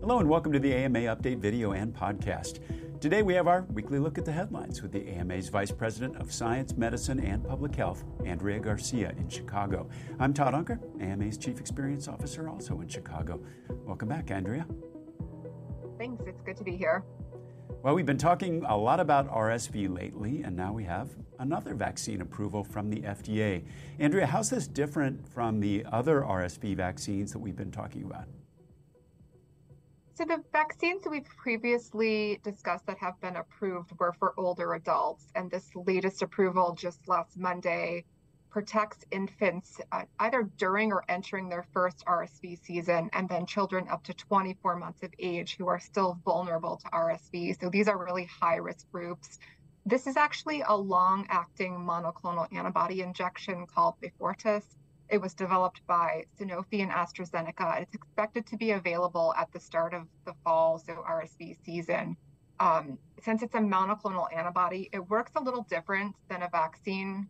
Hello and welcome to the AMA Update video and podcast. Today we have our weekly look at the headlines with the AMA's Vice President of Science, Medicine, and Public Health, Andrea Garcia in Chicago. I'm Todd Unger, AMA's Chief Experience Officer, also in Chicago. Welcome back, Andrea. Thanks, it's good to be here. Well, we've been talking a lot about RSV lately, and now we have another vaccine approval from the FDA. Andrea, how's this different from the other RSV vaccines that we've been talking about? So the vaccines we've previously discussed that have been approved were for older adults, and this latest approval just last Monday protects infants uh, either during or entering their first RSV season, and then children up to 24 months of age who are still vulnerable to RSV. So these are really high risk groups. This is actually a long acting monoclonal antibody injection called Beyfortus. It was developed by Sanofi and AstraZeneca. It's expected to be available at the start of the fall, so RSV season. Um, since it's a monoclonal antibody, it works a little different than a vaccine,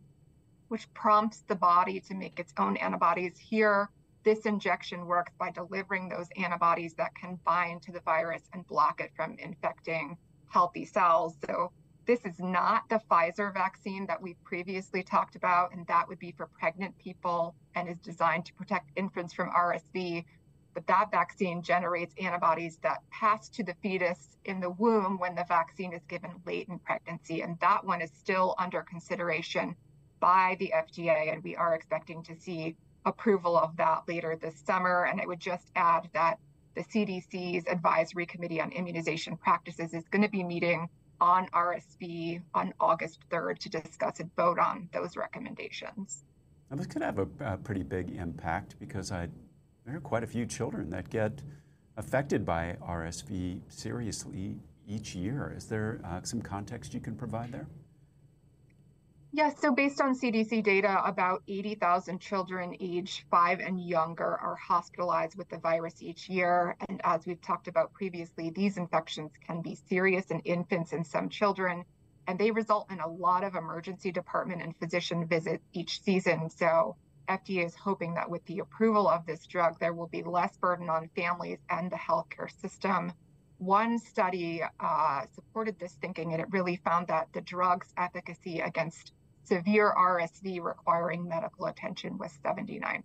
which prompts the body to make its own antibodies. Here, this injection works by delivering those antibodies that can bind to the virus and block it from infecting healthy cells. So this is not the Pfizer vaccine that we previously talked about, and that would be for pregnant people and is designed to protect infants from RSV. But that vaccine generates antibodies that pass to the fetus in the womb when the vaccine is given late in pregnancy. And that one is still under consideration by the FDA, and we are expecting to see approval of that later this summer. And I would just add that the CDC's Advisory Committee on Immunization Practices is going to be meeting on RSV on August 3rd to discuss and vote on those recommendations. Now, this could have a, a pretty big impact because I, there are quite a few children that get affected by RSV seriously each year. Is there uh, some context you can provide there? Yes, so based on CDC data, about 80,000 children age five and younger are hospitalized with the virus each year. And as we've talked about previously, these infections can be serious in infants and some children, and they result in a lot of emergency department and physician visits each season. So FDA is hoping that with the approval of this drug, there will be less burden on families and the healthcare system. One study uh, supported this thinking, and it really found that the drug's efficacy against severe RSV requiring medical attention was 79%.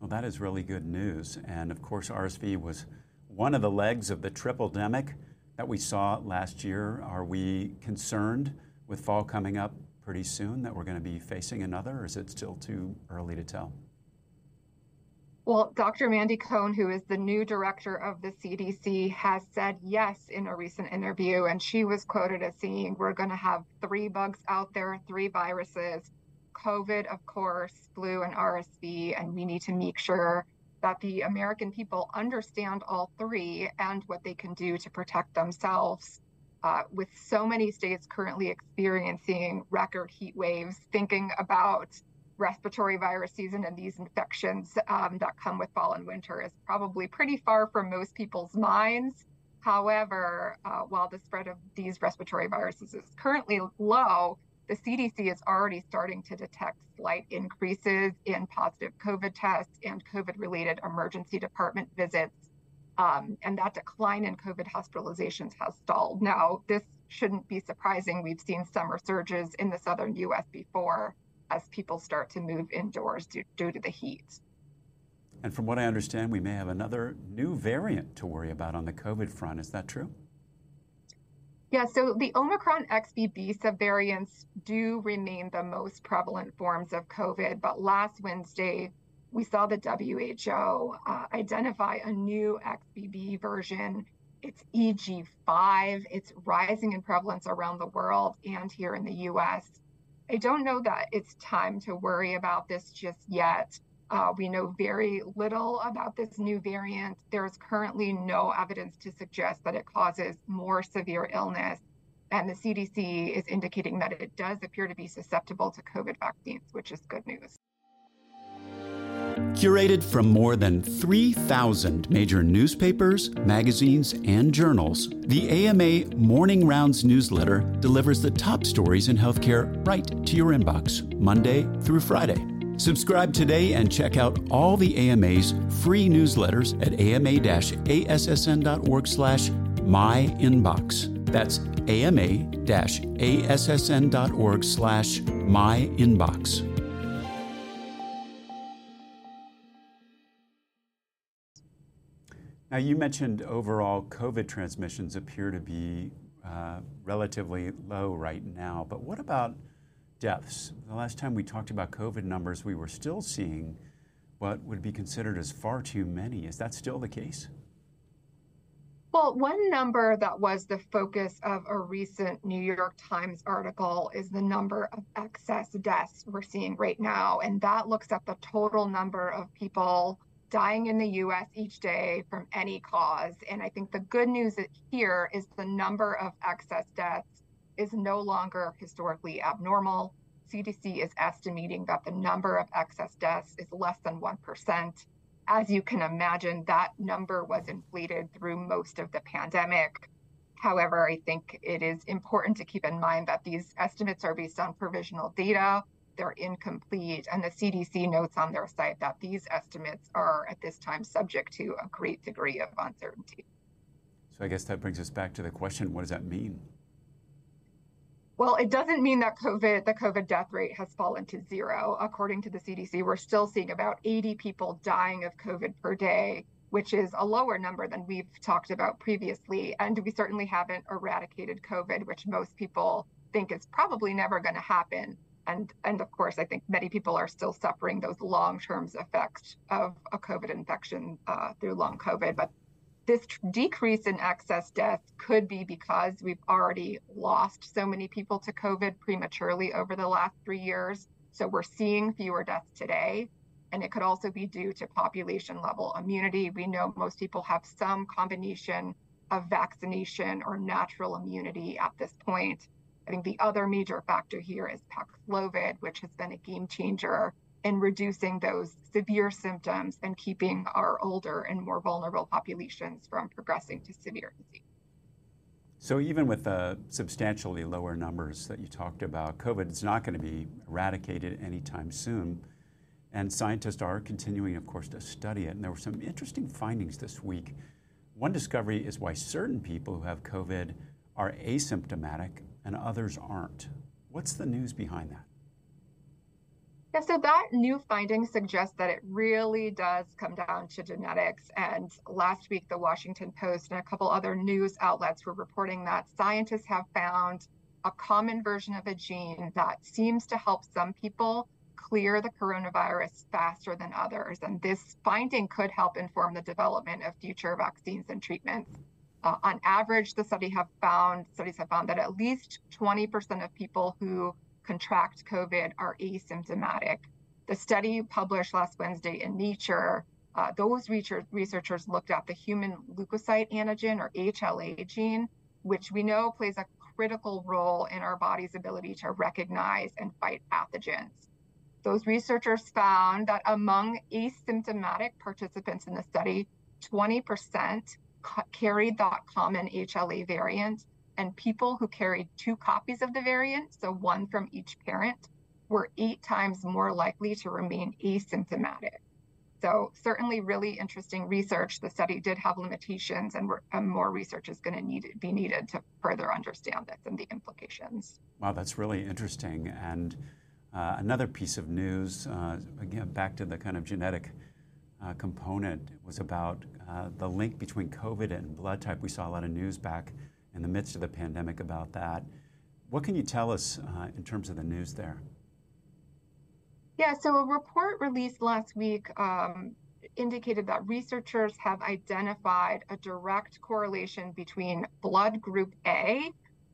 Well, that is really good news. And of course, RSV was one of the legs of the tripledemic that we saw last year. Are we concerned with fall coming up pretty soon that we're going to be facing another, or is it still too early to tell? Well, Dr. Mandy Cohen, who is the new director of the CDC, has said yes in a recent interview. And she was quoted as saying, We're going to have three bugs out there, three viruses COVID, of course, flu, and RSV. And we need to make sure that the American people understand all three and what they can do to protect themselves. Uh, with so many states currently experiencing record heat waves, thinking about respiratory virus season and these infections um, that come with fall and winter is probably pretty far from most people's minds. However, uh, while the spread of these respiratory viruses is currently low, the CDC is already starting to detect slight increases in positive COVID tests and COVID related emergency department visits. Um, and that decline in COVID hospitalizations has stalled. Now, this shouldn't be surprising. We've seen summer surges in the southern US before as people start to move indoors due, due to the heat. And from what I understand, we may have another new variant to worry about on the COVID front. Is that true? Yeah, so the Omicron XBB subvariants do remain the most prevalent forms of COVID. But last Wednesday, we saw the WHO uh, identify a new XBB version. It's EG5. It's rising in prevalence around the world and here in the US. I don't know that it's time to worry about this just yet. Uh, we know very little about this new variant. There's currently no evidence to suggest that it causes more severe illness. And the CDC is indicating that it does appear to be susceptible to COVID vaccines, which is good news. Curated from more than 3,000 major newspapers, magazines, and journals, the AMA Morning Rounds newsletter delivers the top stories in healthcare right to your inbox, Monday through Friday. Subscribe today and check out all the AMA's free newsletters at ama-assn.org slash myinbox. That's ama-assn.org slash myinbox. Now, you mentioned overall COVID transmissions appear to be uh, relatively low right now, but what about deaths? The last time we talked about COVID numbers, we were still seeing what would be considered as far too many. Is that still the case? Well, one number that was the focus of a recent New York Times article is the number of excess deaths we're seeing right now. And that looks at the total number of people dying in the US each day from any cause. And I think the good news here is the number of excess deaths is no longer historically abnormal. CDC is estimating that the number of excess deaths is less than 1%. As you can imagine, that number was inflated through most of the pandemic. However, I think it is important to keep in mind that these estimates are based on provisional data they're incomplete. And the CDC notes on their site that these estimates are at this time subject to a great degree of uncertainty. So I guess that brings us back to the question what does that mean? Well, it doesn't mean that COVID, the COVID death rate has fallen to zero. According to the CDC, we're still seeing about 80 people dying of COVID per day, which is a lower number than we've talked about previously. And we certainly haven't eradicated COVID, which most people think is probably never going to happen and and of course, I think many people are still suffering those long-term effects of a COVID infection uh, through long COVID. But this decrease in excess deaths could be because we've already lost so many people to COVID prematurely over the last three years. So we're seeing fewer deaths today. And it could also be due to population level immunity. We know most people have some combination of vaccination or natural immunity at this point. I think the other major factor here is Paxlovid, which has been a game changer in reducing those severe symptoms and keeping our older and more vulnerable populations from progressing to severe disease. So, even with the substantially lower numbers that you talked about, COVID is not going to be eradicated anytime soon. And scientists are continuing, of course, to study it. And there were some interesting findings this week. One discovery is why certain people who have COVID are asymptomatic and others aren't. What's the news behind that? Yeah, so that new finding suggests that it really does come down to genetics. And last week, the Washington Post and a couple other news outlets were reporting that scientists have found a common version of a gene that seems to help some people clear the coronavirus faster than others. And this finding could help inform the development of future vaccines and treatments. Uh, on average, the study have found studies have found that at least 20% of people who contract COVID are asymptomatic. The study published last Wednesday in Nature, uh, those research, researchers looked at the human leukocyte antigen or HLA gene, which we know plays a critical role in our body's ability to recognize and fight pathogens. Those researchers found that among asymptomatic participants in the study, 20% carried that common HLA variant, and people who carried two copies of the variant, so one from each parent, were eight times more likely to remain asymptomatic. So certainly really interesting research. The study did have limitations and, and more research is going to need be needed to further understand this and the implications. Wow, that's really interesting. And uh, another piece of news, uh, again, back to the kind of genetic uh, component was about uh, the link between COVID and blood type. We saw a lot of news back in the midst of the pandemic about that. What can you tell us uh, in terms of the news there? Yeah, so a report released last week um, indicated that researchers have identified a direct correlation between blood group A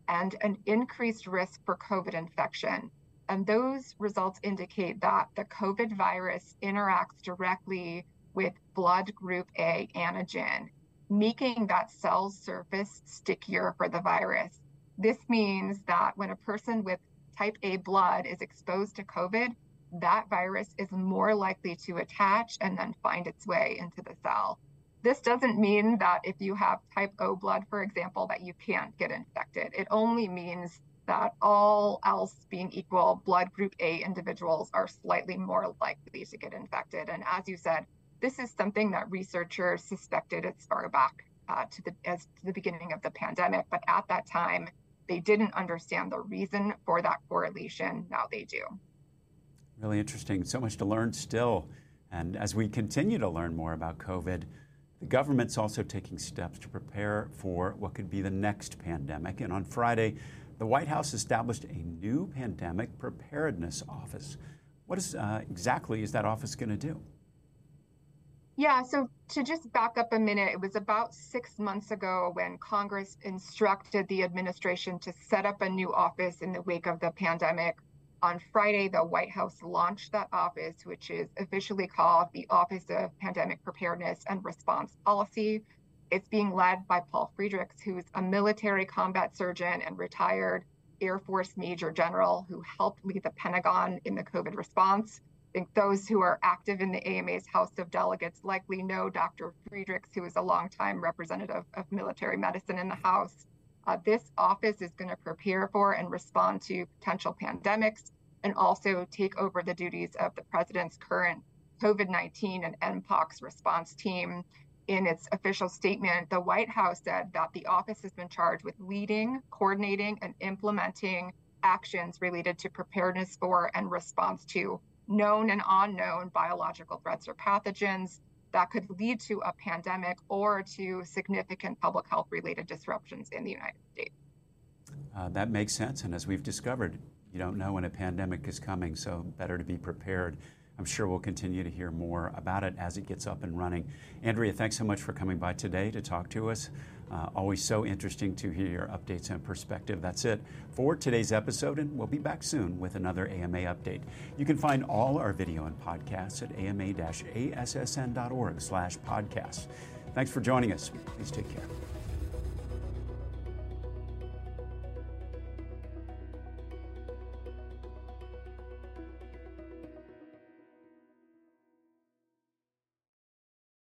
and an increased risk for COVID infection. And those results indicate that the COVID virus interacts directly with blood group A antigen, making that cell surface stickier for the virus. This means that when a person with type A blood is exposed to COVID, that virus is more likely to attach and then find its way into the cell. This doesn't mean that if you have type O blood, for example, that you can't get infected. It only means that all else being equal, blood group A individuals are slightly more likely to get infected. And as you said, this is something that researchers suspected as far back uh, to the as to the beginning of the pandemic, but at that time they didn't understand the reason for that correlation. Now they do. Really interesting. So much to learn still. And as we continue to learn more about COVID, the government's also taking steps to prepare for what could be the next pandemic. And on Friday, the White House established a new pandemic preparedness office. What is, uh, exactly is that office going to do? Yeah, so to just back up a minute, it was about six months ago when Congress instructed the administration to set up a new office in the wake of the pandemic. On Friday, the White House launched that office, which is officially called the Office of Pandemic Preparedness and Response Policy. It's being led by Paul Friedrichs, who's a military combat surgeon and retired Air Force Major General who helped lead the Pentagon in the COVID response think those who are active in the AMA's House of Delegates likely know Dr. Friedrichs, who is a longtime representative of military medicine in the House. Uh, this office is going to prepare for and respond to potential pandemics and also take over the duties of the president's current COVID 19 and MPOX response team. In its official statement, the White House said that the office has been charged with leading, coordinating, and implementing actions related to preparedness for and response to known and unknown biological threats or pathogens that could lead to a pandemic or to significant public health related disruptions in the United States. Uh, that makes sense. And as we've discovered, you don't know when a pandemic is coming, so better to be prepared. I'm sure we'll continue to hear more about it as it gets up and running. Andrea, thanks so much for coming by today to talk to us. Uh, always so interesting to hear your updates and perspective. That's it for today's episode, and we'll be back soon with another AMA update. You can find all our video and podcasts at ama-assn.org slash podcasts. Thanks for joining us. Please take care.